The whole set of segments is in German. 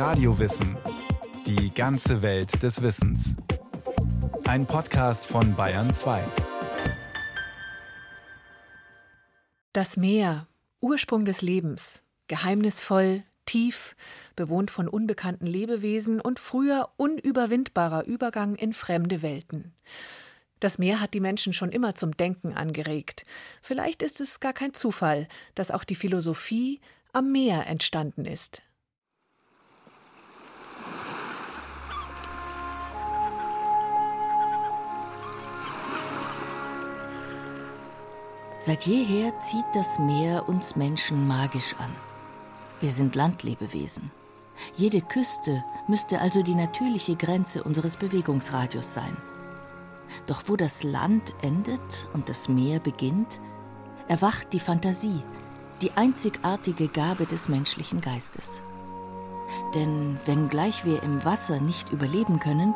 Radiowissen. Die ganze Welt des Wissens. Ein Podcast von Bayern 2. Das Meer, Ursprung des Lebens, geheimnisvoll, tief, bewohnt von unbekannten Lebewesen und früher unüberwindbarer Übergang in fremde Welten. Das Meer hat die Menschen schon immer zum Denken angeregt. Vielleicht ist es gar kein Zufall, dass auch die Philosophie am Meer entstanden ist. Seit jeher zieht das Meer uns Menschen magisch an. Wir sind Landlebewesen. Jede Küste müsste also die natürliche Grenze unseres Bewegungsradius sein. Doch wo das Land endet und das Meer beginnt, erwacht die Fantasie, die einzigartige Gabe des menschlichen Geistes. Denn wenngleich wir im Wasser nicht überleben können,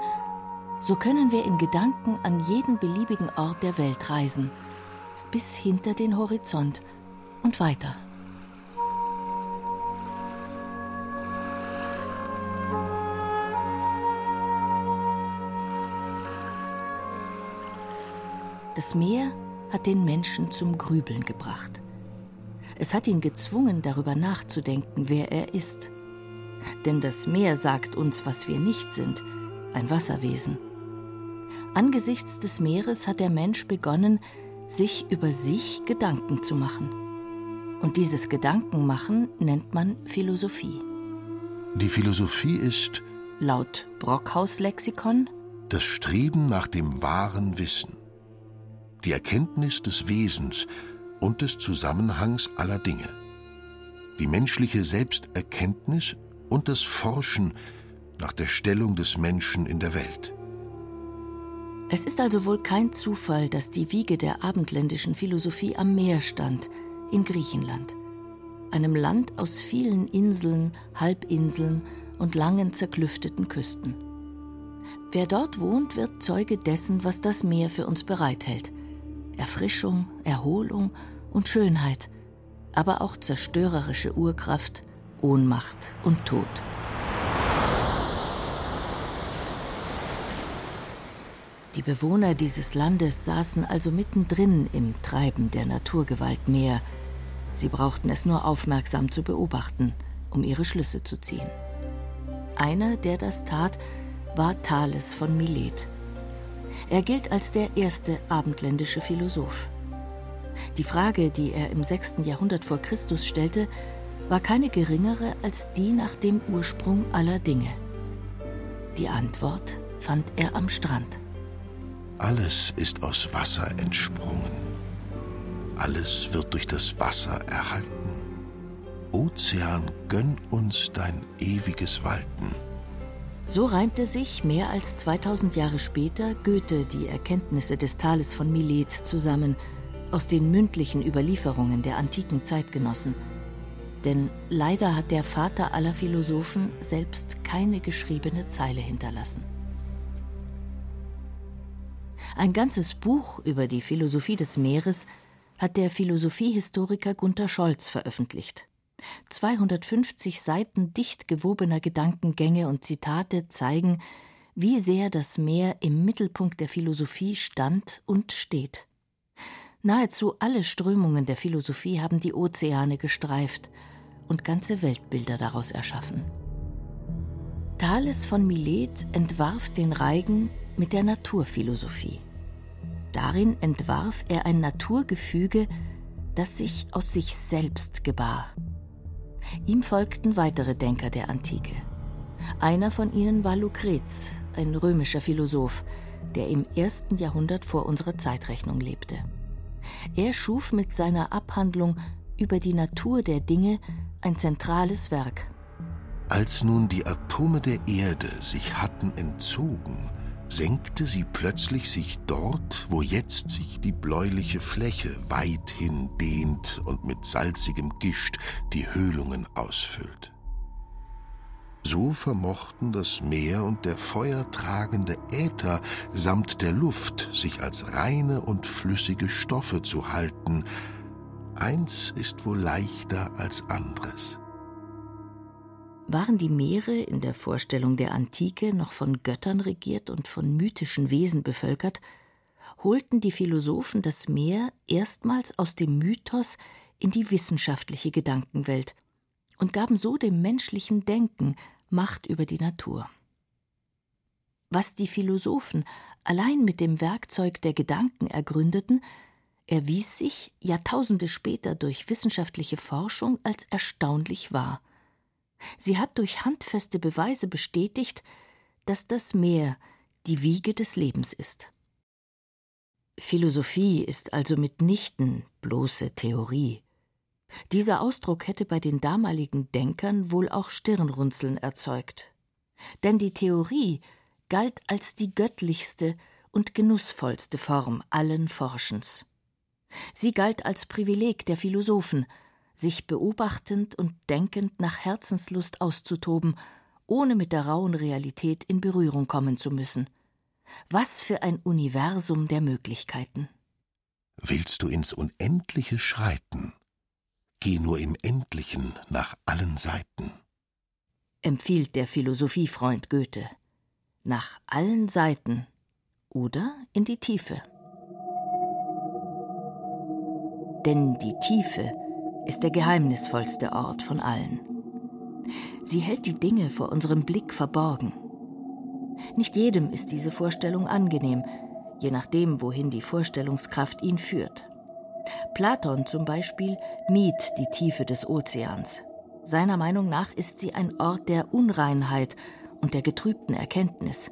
so können wir in Gedanken an jeden beliebigen Ort der Welt reisen, bis hinter den Horizont und weiter. Das Meer hat den Menschen zum Grübeln gebracht. Es hat ihn gezwungen, darüber nachzudenken, wer er ist. Denn das Meer sagt uns, was wir nicht sind, ein Wasserwesen. Angesichts des Meeres hat der Mensch begonnen, sich über sich Gedanken zu machen. Und dieses Gedankenmachen nennt man Philosophie. Die Philosophie ist, laut Brockhaus Lexikon, das Streben nach dem wahren Wissen die Erkenntnis des Wesens und des Zusammenhangs aller Dinge, die menschliche Selbsterkenntnis und das Forschen nach der Stellung des Menschen in der Welt. Es ist also wohl kein Zufall, dass die Wiege der abendländischen Philosophie am Meer stand, in Griechenland, einem Land aus vielen Inseln, Halbinseln und langen zerklüfteten Küsten. Wer dort wohnt, wird Zeuge dessen, was das Meer für uns bereithält – Erfrischung, Erholung und Schönheit, aber auch zerstörerische Urkraft, Ohnmacht und Tod. Die Bewohner dieses Landes saßen also mittendrin im Treiben der Naturgewalt Meer. Sie brauchten es nur aufmerksam zu beobachten, um ihre Schlüsse zu ziehen. Einer, der das tat, war Thales von Milet. Er gilt als der erste abendländische Philosoph. Die Frage, die er im 6. Jahrhundert vor Christus stellte, war keine geringere als die nach dem Ursprung aller Dinge. Die Antwort fand er am Strand. Alles ist aus Wasser entsprungen. Alles wird durch das Wasser erhalten. Ozean, gönn uns dein ewiges Walten. So reimte sich mehr als 2000 Jahre später Goethe die Erkenntnisse des Thales von Milet zusammen aus den mündlichen Überlieferungen der antiken Zeitgenossen. Denn leider hat der Vater aller Philosophen selbst keine geschriebene Zeile hinterlassen. Ein ganzes Buch über die Philosophie des Meeres hat der Philosophiehistoriker Gunther Scholz veröffentlicht. 250 Seiten dicht gewobener Gedankengänge und Zitate zeigen, wie sehr das Meer im Mittelpunkt der Philosophie stand und steht. Nahezu alle Strömungen der Philosophie haben die Ozeane gestreift und ganze Weltbilder daraus erschaffen. Thales von Milet entwarf den Reigen mit der Naturphilosophie. Darin entwarf er ein Naturgefüge, das sich aus sich selbst gebar. Ihm folgten weitere Denker der Antike. Einer von ihnen war Lucrez, ein römischer Philosoph, der im ersten Jahrhundert vor unserer Zeitrechnung lebte. Er schuf mit seiner Abhandlung über die Natur der Dinge ein zentrales Werk. Als nun die Atome der Erde sich hatten entzogen, senkte sie plötzlich sich dort, wo jetzt sich die bläuliche Fläche weithin dehnt und mit salzigem Gischt die Höhlungen ausfüllt. So vermochten das Meer und der feuertragende Äther samt der Luft sich als reine und flüssige Stoffe zu halten. Eins ist wohl leichter als anderes. Waren die Meere in der Vorstellung der Antike noch von Göttern regiert und von mythischen Wesen bevölkert, holten die Philosophen das Meer erstmals aus dem Mythos in die wissenschaftliche Gedankenwelt und gaben so dem menschlichen Denken Macht über die Natur. Was die Philosophen allein mit dem Werkzeug der Gedanken ergründeten, erwies sich Jahrtausende später durch wissenschaftliche Forschung als erstaunlich wahr. Sie hat durch handfeste Beweise bestätigt, dass das Meer die Wiege des Lebens ist. Philosophie ist also mitnichten bloße Theorie. Dieser Ausdruck hätte bei den damaligen Denkern wohl auch Stirnrunzeln erzeugt. Denn die Theorie galt als die göttlichste und genussvollste Form allen Forschens. Sie galt als Privileg der Philosophen, sich beobachtend und denkend nach Herzenslust auszutoben, ohne mit der rauen Realität in Berührung kommen zu müssen. Was für ein Universum der Möglichkeiten. Willst du ins Unendliche schreiten? Geh nur im Endlichen nach allen Seiten. Empfiehlt der Philosophiefreund Goethe. Nach allen Seiten oder in die Tiefe. Denn die Tiefe ist der geheimnisvollste Ort von allen. Sie hält die Dinge vor unserem Blick verborgen. Nicht jedem ist diese Vorstellung angenehm, je nachdem, wohin die Vorstellungskraft ihn führt. Platon zum Beispiel mied die Tiefe des Ozeans. Seiner Meinung nach ist sie ein Ort der Unreinheit und der getrübten Erkenntnis,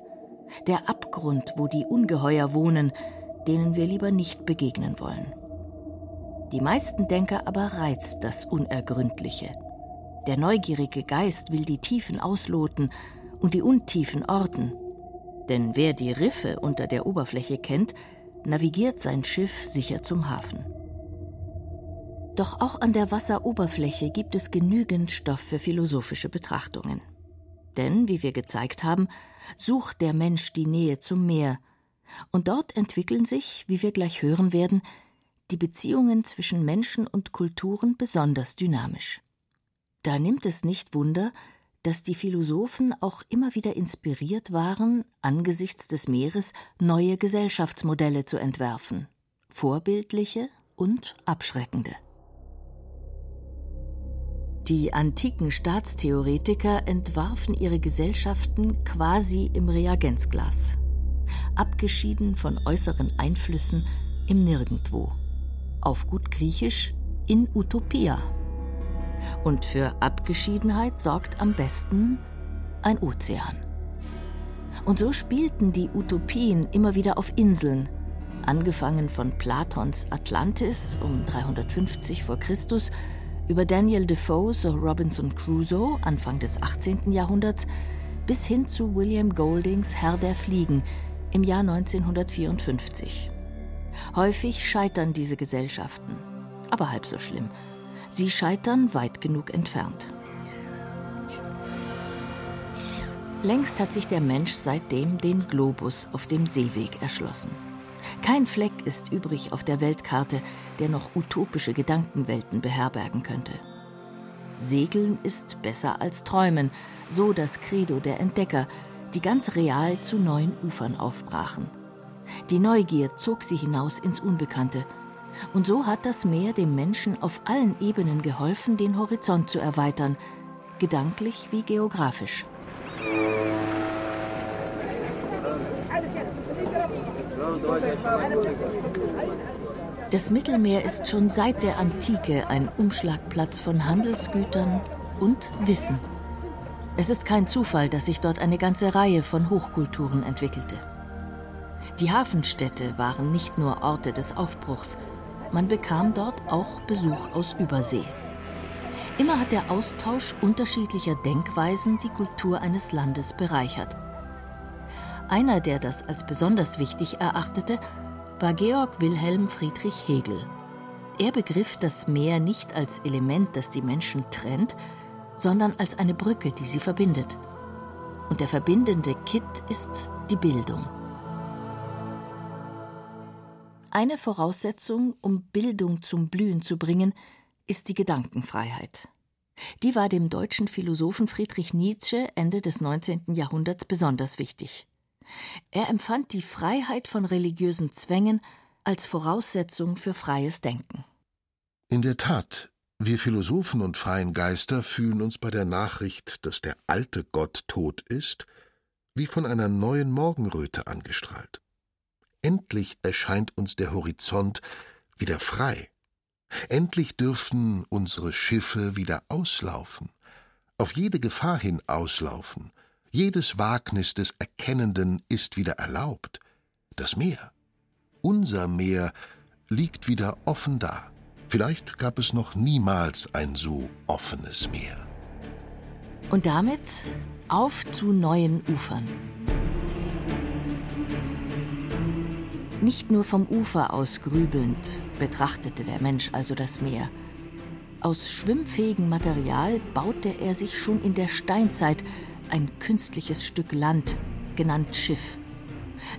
der Abgrund, wo die Ungeheuer wohnen, denen wir lieber nicht begegnen wollen. Die meisten Denker aber reizt das Unergründliche. Der neugierige Geist will die Tiefen ausloten und die Untiefen orten. Denn wer die Riffe unter der Oberfläche kennt, navigiert sein Schiff sicher zum Hafen. Doch auch an der Wasseroberfläche gibt es genügend Stoff für philosophische Betrachtungen. Denn, wie wir gezeigt haben, sucht der Mensch die Nähe zum Meer, und dort entwickeln sich, wie wir gleich hören werden, die Beziehungen zwischen Menschen und Kulturen besonders dynamisch. Da nimmt es nicht Wunder, dass die Philosophen auch immer wieder inspiriert waren, angesichts des Meeres neue Gesellschaftsmodelle zu entwerfen, vorbildliche und abschreckende. Die antiken Staatstheoretiker entwarfen ihre Gesellschaften quasi im Reagenzglas, abgeschieden von äußeren Einflüssen im Nirgendwo auf gut Griechisch in Utopia. Und für Abgeschiedenheit sorgt am besten ein Ozean. Und so spielten die Utopien immer wieder auf Inseln, angefangen von Platons Atlantis um 350 v. Chr. über Daniel Defoe's Robinson Crusoe Anfang des 18. Jahrhunderts bis hin zu William Goldings Herr der Fliegen im Jahr 1954. Häufig scheitern diese Gesellschaften. Aber halb so schlimm. Sie scheitern weit genug entfernt. Längst hat sich der Mensch seitdem den Globus auf dem Seeweg erschlossen. Kein Fleck ist übrig auf der Weltkarte, der noch utopische Gedankenwelten beherbergen könnte. Segeln ist besser als Träumen, so das Credo der Entdecker, die ganz real zu neuen Ufern aufbrachen. Die Neugier zog sie hinaus ins Unbekannte. Und so hat das Meer dem Menschen auf allen Ebenen geholfen, den Horizont zu erweitern, gedanklich wie geografisch. Das Mittelmeer ist schon seit der Antike ein Umschlagplatz von Handelsgütern und Wissen. Es ist kein Zufall, dass sich dort eine ganze Reihe von Hochkulturen entwickelte. Die Hafenstädte waren nicht nur Orte des Aufbruchs, man bekam dort auch Besuch aus Übersee. Immer hat der Austausch unterschiedlicher Denkweisen die Kultur eines Landes bereichert. Einer, der das als besonders wichtig erachtete, war Georg Wilhelm Friedrich Hegel. Er begriff das Meer nicht als Element, das die Menschen trennt, sondern als eine Brücke, die sie verbindet. Und der verbindende Kitt ist die Bildung. Eine Voraussetzung, um Bildung zum Blühen zu bringen, ist die Gedankenfreiheit. Die war dem deutschen Philosophen Friedrich Nietzsche Ende des 19. Jahrhunderts besonders wichtig. Er empfand die Freiheit von religiösen Zwängen als Voraussetzung für freies Denken. In der Tat, wir Philosophen und freien Geister fühlen uns bei der Nachricht, dass der alte Gott tot ist, wie von einer neuen Morgenröte angestrahlt. Endlich erscheint uns der Horizont wieder frei. Endlich dürfen unsere Schiffe wieder auslaufen, auf jede Gefahr hin auslaufen, jedes Wagnis des Erkennenden ist wieder erlaubt. Das Meer, unser Meer, liegt wieder offen da. Vielleicht gab es noch niemals ein so offenes Meer. Und damit auf zu neuen Ufern. Nicht nur vom Ufer aus grübelnd betrachtete der Mensch also das Meer. Aus schwimmfähigem Material baute er sich schon in der Steinzeit ein künstliches Stück Land, genannt Schiff.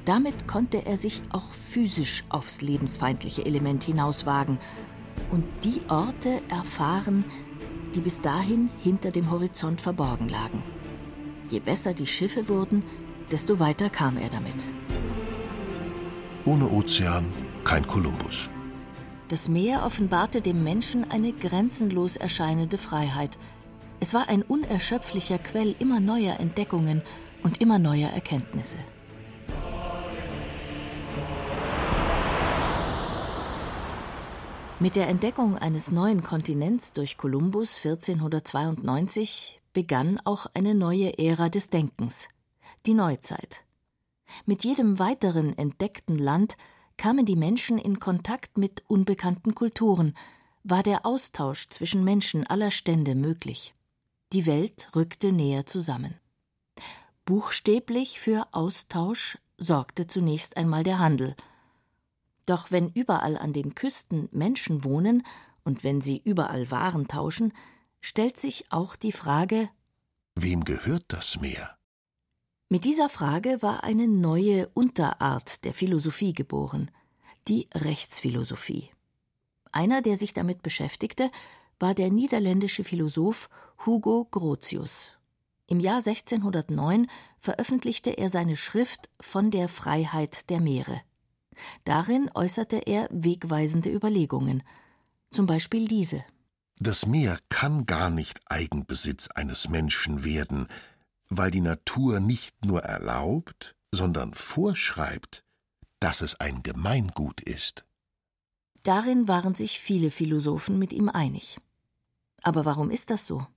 Damit konnte er sich auch physisch aufs lebensfeindliche Element hinauswagen und die Orte erfahren, die bis dahin hinter dem Horizont verborgen lagen. Je besser die Schiffe wurden, desto weiter kam er damit. Ohne Ozean kein Kolumbus. Das Meer offenbarte dem Menschen eine grenzenlos erscheinende Freiheit – es war ein unerschöpflicher Quell immer neuer Entdeckungen und immer neuer Erkenntnisse. Mit der Entdeckung eines neuen Kontinents durch Kolumbus 1492 begann auch eine neue Ära des Denkens, die Neuzeit. Mit jedem weiteren entdeckten Land kamen die Menschen in Kontakt mit unbekannten Kulturen, war der Austausch zwischen Menschen aller Stände möglich. Die Welt rückte näher zusammen. Buchstäblich für Austausch sorgte zunächst einmal der Handel. Doch wenn überall an den Küsten Menschen wohnen und wenn sie überall Waren tauschen, stellt sich auch die Frage Wem gehört das Meer? Mit dieser Frage war eine neue Unterart der Philosophie geboren, die Rechtsphilosophie. Einer, der sich damit beschäftigte, war der niederländische Philosoph Hugo Grotius. Im Jahr 1609 veröffentlichte er seine Schrift Von der Freiheit der Meere. Darin äußerte er wegweisende Überlegungen, zum Beispiel diese. Das Meer kann gar nicht Eigenbesitz eines Menschen werden, weil die Natur nicht nur erlaubt, sondern vorschreibt, dass es ein Gemeingut ist. Darin waren sich viele Philosophen mit ihm einig. Aber warum ist das so?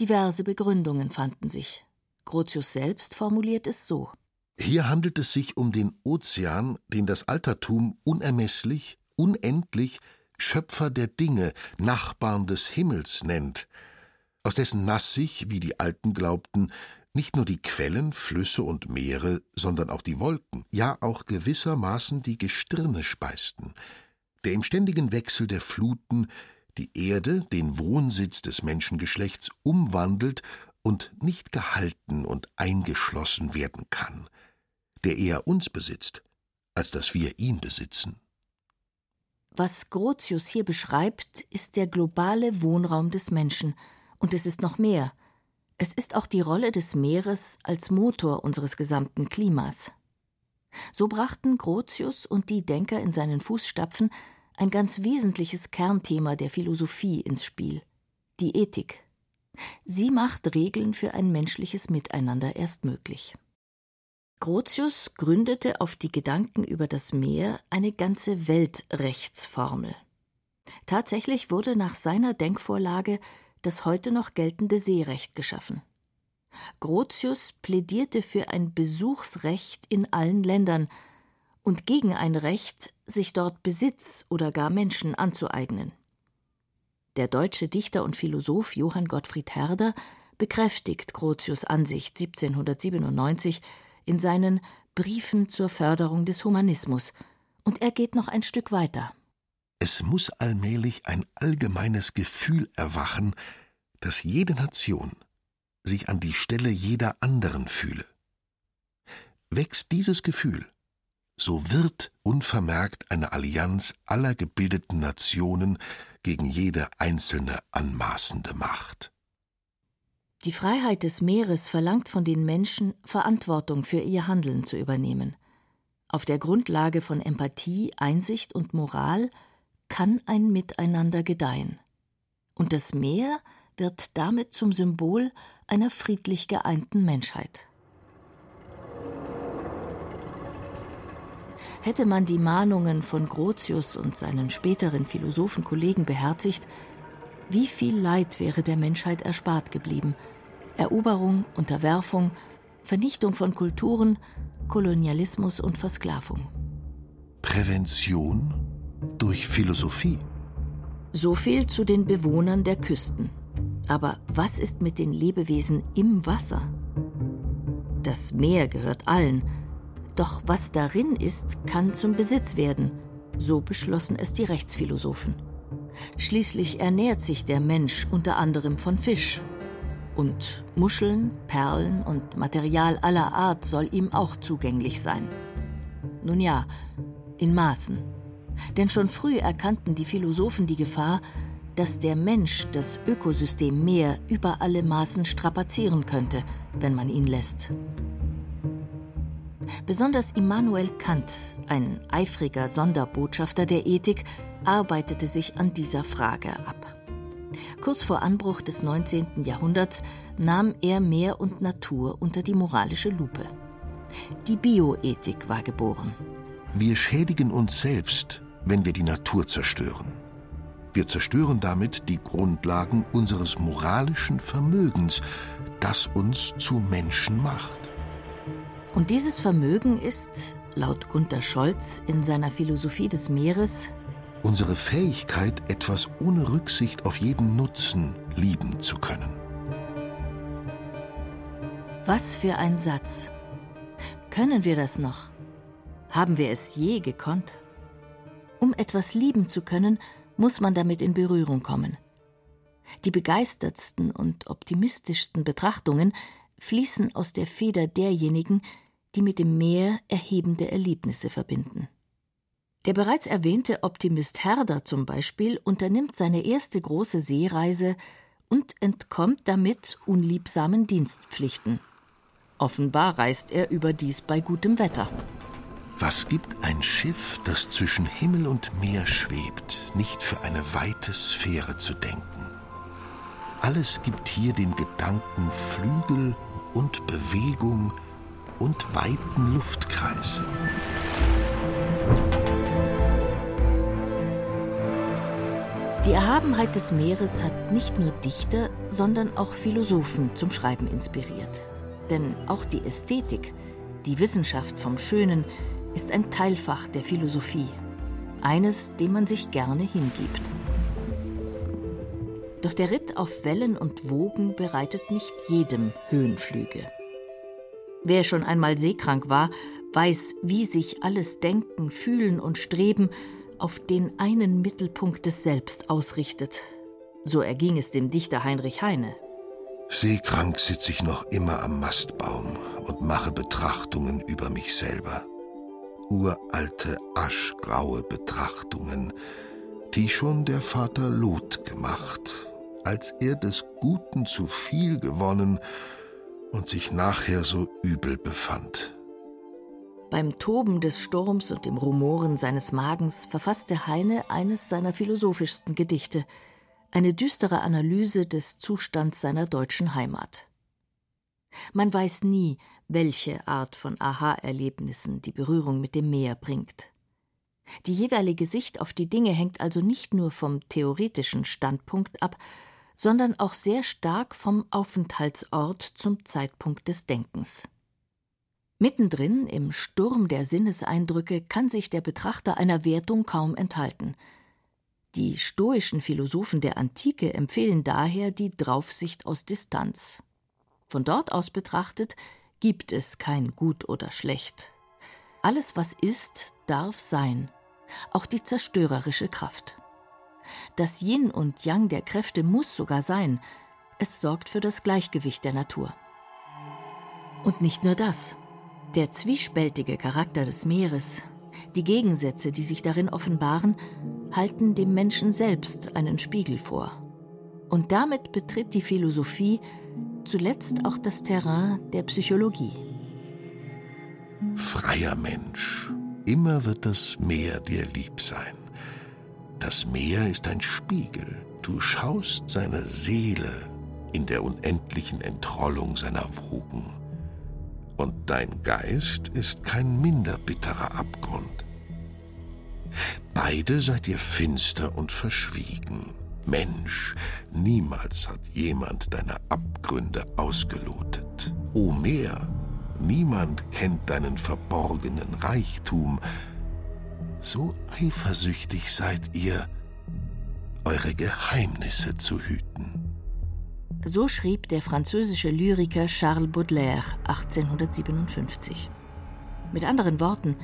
Diverse Begründungen fanden sich. Grotius selbst formuliert es so. Hier handelt es sich um den Ozean, den das Altertum unermesslich, unendlich Schöpfer der Dinge, Nachbarn des Himmels nennt, aus dessen Nass sich, wie die Alten glaubten, nicht nur die Quellen, Flüsse und Meere, sondern auch die Wolken, ja auch gewissermaßen die Gestirne speisten, der im ständigen Wechsel der Fluten die Erde, den Wohnsitz des Menschengeschlechts, umwandelt und nicht gehalten und eingeschlossen werden kann, der eher uns besitzt, als dass wir ihn besitzen. Was Grotius hier beschreibt, ist der globale Wohnraum des Menschen, und es ist noch mehr. Es ist auch die Rolle des Meeres als Motor unseres gesamten Klimas. So brachten Grotius und die Denker in seinen Fußstapfen ein ganz wesentliches Kernthema der Philosophie ins Spiel die Ethik. Sie macht Regeln für ein menschliches Miteinander erst möglich. Grotius gründete auf die Gedanken über das Meer eine ganze Weltrechtsformel. Tatsächlich wurde nach seiner Denkvorlage das heute noch geltende Seerecht geschaffen. Grotius plädierte für ein Besuchsrecht in allen Ländern, und gegen ein Recht, sich dort Besitz oder gar Menschen anzueignen. Der deutsche Dichter und Philosoph Johann Gottfried Herder bekräftigt Grotius Ansicht 1797 in seinen Briefen zur Förderung des Humanismus, und er geht noch ein Stück weiter. Es muss allmählich ein allgemeines Gefühl erwachen, dass jede Nation sich an die Stelle jeder anderen fühle. Wächst dieses Gefühl, so wird unvermerkt eine Allianz aller gebildeten Nationen gegen jede einzelne anmaßende Macht. Die Freiheit des Meeres verlangt von den Menschen, Verantwortung für ihr Handeln zu übernehmen. Auf der Grundlage von Empathie, Einsicht und Moral kann ein Miteinander gedeihen. Und das Meer wird damit zum Symbol einer friedlich geeinten Menschheit. Hätte man die Mahnungen von Grotius und seinen späteren Philosophenkollegen beherzigt, wie viel Leid wäre der Menschheit erspart geblieben? Eroberung, Unterwerfung, Vernichtung von Kulturen, Kolonialismus und Versklavung. Prävention durch Philosophie. So viel zu den Bewohnern der Küsten. Aber was ist mit den Lebewesen im Wasser? Das Meer gehört allen, doch was darin ist, kann zum Besitz werden, so beschlossen es die Rechtsphilosophen. Schließlich ernährt sich der Mensch unter anderem von Fisch. Und Muscheln, Perlen und Material aller Art soll ihm auch zugänglich sein. Nun ja, in Maßen. Denn schon früh erkannten die Philosophen die Gefahr, dass der Mensch das Ökosystem Meer über alle Maßen strapazieren könnte, wenn man ihn lässt. Besonders Immanuel Kant, ein eifriger Sonderbotschafter der Ethik, arbeitete sich an dieser Frage ab. Kurz vor Anbruch des 19. Jahrhunderts nahm er Meer und Natur unter die moralische Lupe. Die Bioethik war geboren. Wir schädigen uns selbst, wenn wir die Natur zerstören. Wir zerstören damit die Grundlagen unseres moralischen Vermögens, das uns zu Menschen macht. Und dieses Vermögen ist, laut Gunther Scholz in seiner Philosophie des Meeres, unsere Fähigkeit, etwas ohne Rücksicht auf jeden Nutzen lieben zu können. Was für ein Satz. Können wir das noch? Haben wir es je gekonnt? Um etwas lieben zu können, muss man damit in Berührung kommen. Die begeistertsten und optimistischsten Betrachtungen fließen aus der Feder derjenigen, die mit dem Meer erhebende Erlebnisse verbinden. Der bereits erwähnte Optimist Herder zum Beispiel unternimmt seine erste große Seereise und entkommt damit unliebsamen Dienstpflichten. Offenbar reist er überdies bei gutem Wetter. Was gibt ein Schiff, das zwischen Himmel und Meer schwebt, nicht für eine weite Sphäre zu denken? Alles gibt hier dem Gedanken Flügel und Bewegung und weiten Luftkreis. Die Erhabenheit des Meeres hat nicht nur Dichter, sondern auch Philosophen zum Schreiben inspiriert. Denn auch die Ästhetik, die Wissenschaft vom Schönen, ist ein Teilfach der Philosophie. Eines, dem man sich gerne hingibt. Doch der Ritt auf Wellen und Wogen bereitet nicht jedem Höhenflüge. Wer schon einmal seekrank war, weiß, wie sich alles Denken, Fühlen und Streben auf den einen Mittelpunkt des Selbst ausrichtet. So erging es dem Dichter Heinrich Heine. Seekrank sitze ich noch immer am Mastbaum und mache Betrachtungen über mich selber. Uralte, aschgraue Betrachtungen, die schon der Vater Lot gemacht, als er des Guten zu viel gewonnen und sich nachher so übel befand. Beim Toben des Sturms und dem Rumoren seines Magens verfasste Heine eines seiner philosophischsten Gedichte, eine düstere Analyse des Zustands seiner deutschen Heimat. Man weiß nie, welche Art von Aha-Erlebnissen die Berührung mit dem Meer bringt. Die jeweilige Sicht auf die Dinge hängt also nicht nur vom theoretischen Standpunkt ab, sondern auch sehr stark vom Aufenthaltsort zum Zeitpunkt des Denkens. Mittendrin im Sturm der Sinneseindrücke kann sich der Betrachter einer Wertung kaum enthalten. Die stoischen Philosophen der Antike empfehlen daher die Draufsicht aus Distanz. Von dort aus betrachtet gibt es kein Gut oder Schlecht. Alles, was ist, darf sein, auch die zerstörerische Kraft. Das Yin und Yang der Kräfte muss sogar sein. Es sorgt für das Gleichgewicht der Natur. Und nicht nur das. Der zwiespältige Charakter des Meeres, die Gegensätze, die sich darin offenbaren, halten dem Menschen selbst einen Spiegel vor. Und damit betritt die Philosophie zuletzt auch das Terrain der Psychologie. Freier Mensch, immer wird das Meer dir lieb sein. Das Meer ist ein Spiegel, du schaust seine Seele in der unendlichen Entrollung seiner Wogen. Und dein Geist ist kein minder bitterer Abgrund. Beide seid ihr finster und verschwiegen. Mensch, niemals hat jemand deine Abgründe ausgelotet. O Meer, niemand kennt deinen verborgenen Reichtum. So eifersüchtig seid ihr, eure Geheimnisse zu hüten. So schrieb der französische Lyriker Charles Baudelaire 1857. Mit anderen Worten,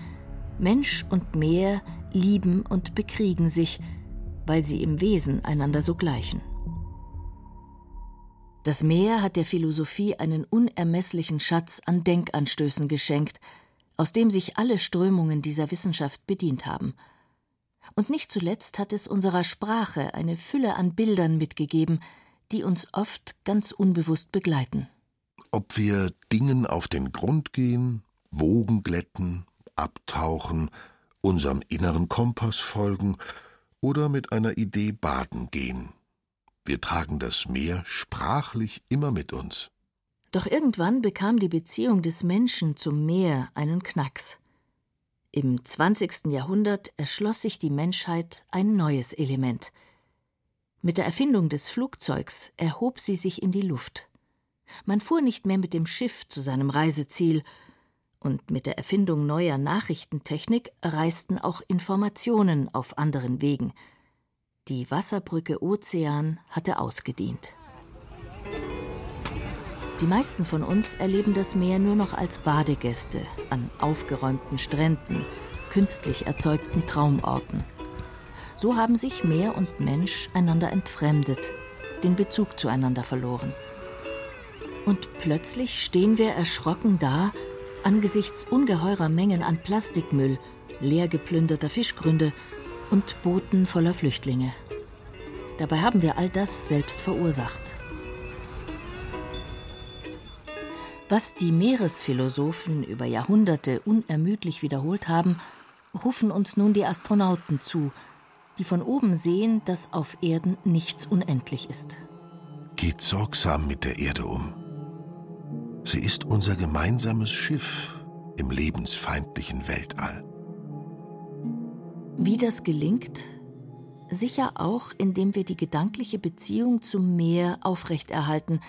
Mensch und Meer lieben und bekriegen sich, weil sie im Wesen einander so gleichen. Das Meer hat der Philosophie einen unermesslichen Schatz an Denkanstößen geschenkt, aus dem sich alle Strömungen dieser Wissenschaft bedient haben. Und nicht zuletzt hat es unserer Sprache eine Fülle an Bildern mitgegeben, die uns oft ganz unbewusst begleiten. Ob wir Dingen auf den Grund gehen, Wogen glätten, abtauchen, unserem inneren Kompass folgen oder mit einer Idee baden gehen. Wir tragen das Meer sprachlich immer mit uns. Doch irgendwann bekam die Beziehung des Menschen zum Meer einen Knacks. Im 20. Jahrhundert erschloss sich die Menschheit ein neues Element. Mit der Erfindung des Flugzeugs erhob sie sich in die Luft. Man fuhr nicht mehr mit dem Schiff zu seinem Reiseziel, und mit der Erfindung neuer Nachrichtentechnik reisten auch Informationen auf anderen Wegen. Die Wasserbrücke Ozean hatte ausgedient. Die meisten von uns erleben das Meer nur noch als Badegäste an aufgeräumten Stränden, künstlich erzeugten Traumorten. So haben sich Meer und Mensch einander entfremdet, den Bezug zueinander verloren. Und plötzlich stehen wir erschrocken da angesichts ungeheurer Mengen an Plastikmüll, leer geplünderter Fischgründe und Booten voller Flüchtlinge. Dabei haben wir all das selbst verursacht. Was die Meeresphilosophen über Jahrhunderte unermüdlich wiederholt haben, rufen uns nun die Astronauten zu, die von oben sehen, dass auf Erden nichts unendlich ist. Geht sorgsam mit der Erde um. Sie ist unser gemeinsames Schiff im lebensfeindlichen Weltall. Wie das gelingt? Sicher auch, indem wir die gedankliche Beziehung zum Meer aufrechterhalten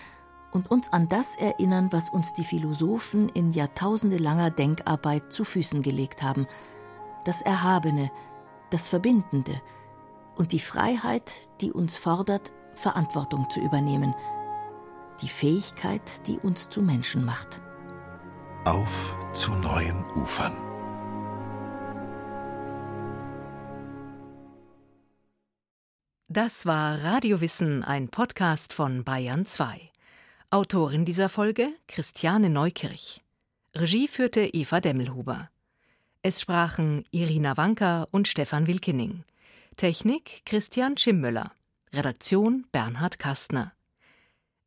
und uns an das erinnern, was uns die Philosophen in jahrtausendelanger Denkarbeit zu Füßen gelegt haben. Das Erhabene, das Verbindende und die Freiheit, die uns fordert, Verantwortung zu übernehmen – die Fähigkeit, die uns zu Menschen macht. Auf zu neuen Ufern. Das war Radiowissen, ein Podcast von Bayern 2. Autorin dieser Folge Christiane Neukirch. Regie führte Eva Demmelhuber. Es sprachen Irina Wanker und Stefan Wilkening. Technik Christian Schimmöller. Redaktion Bernhard Kastner.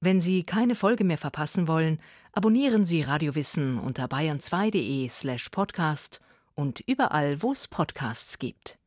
Wenn Sie keine Folge mehr verpassen wollen, abonnieren Sie Radiowissen unter bayern2.de slash podcast und überall, wo es Podcasts gibt.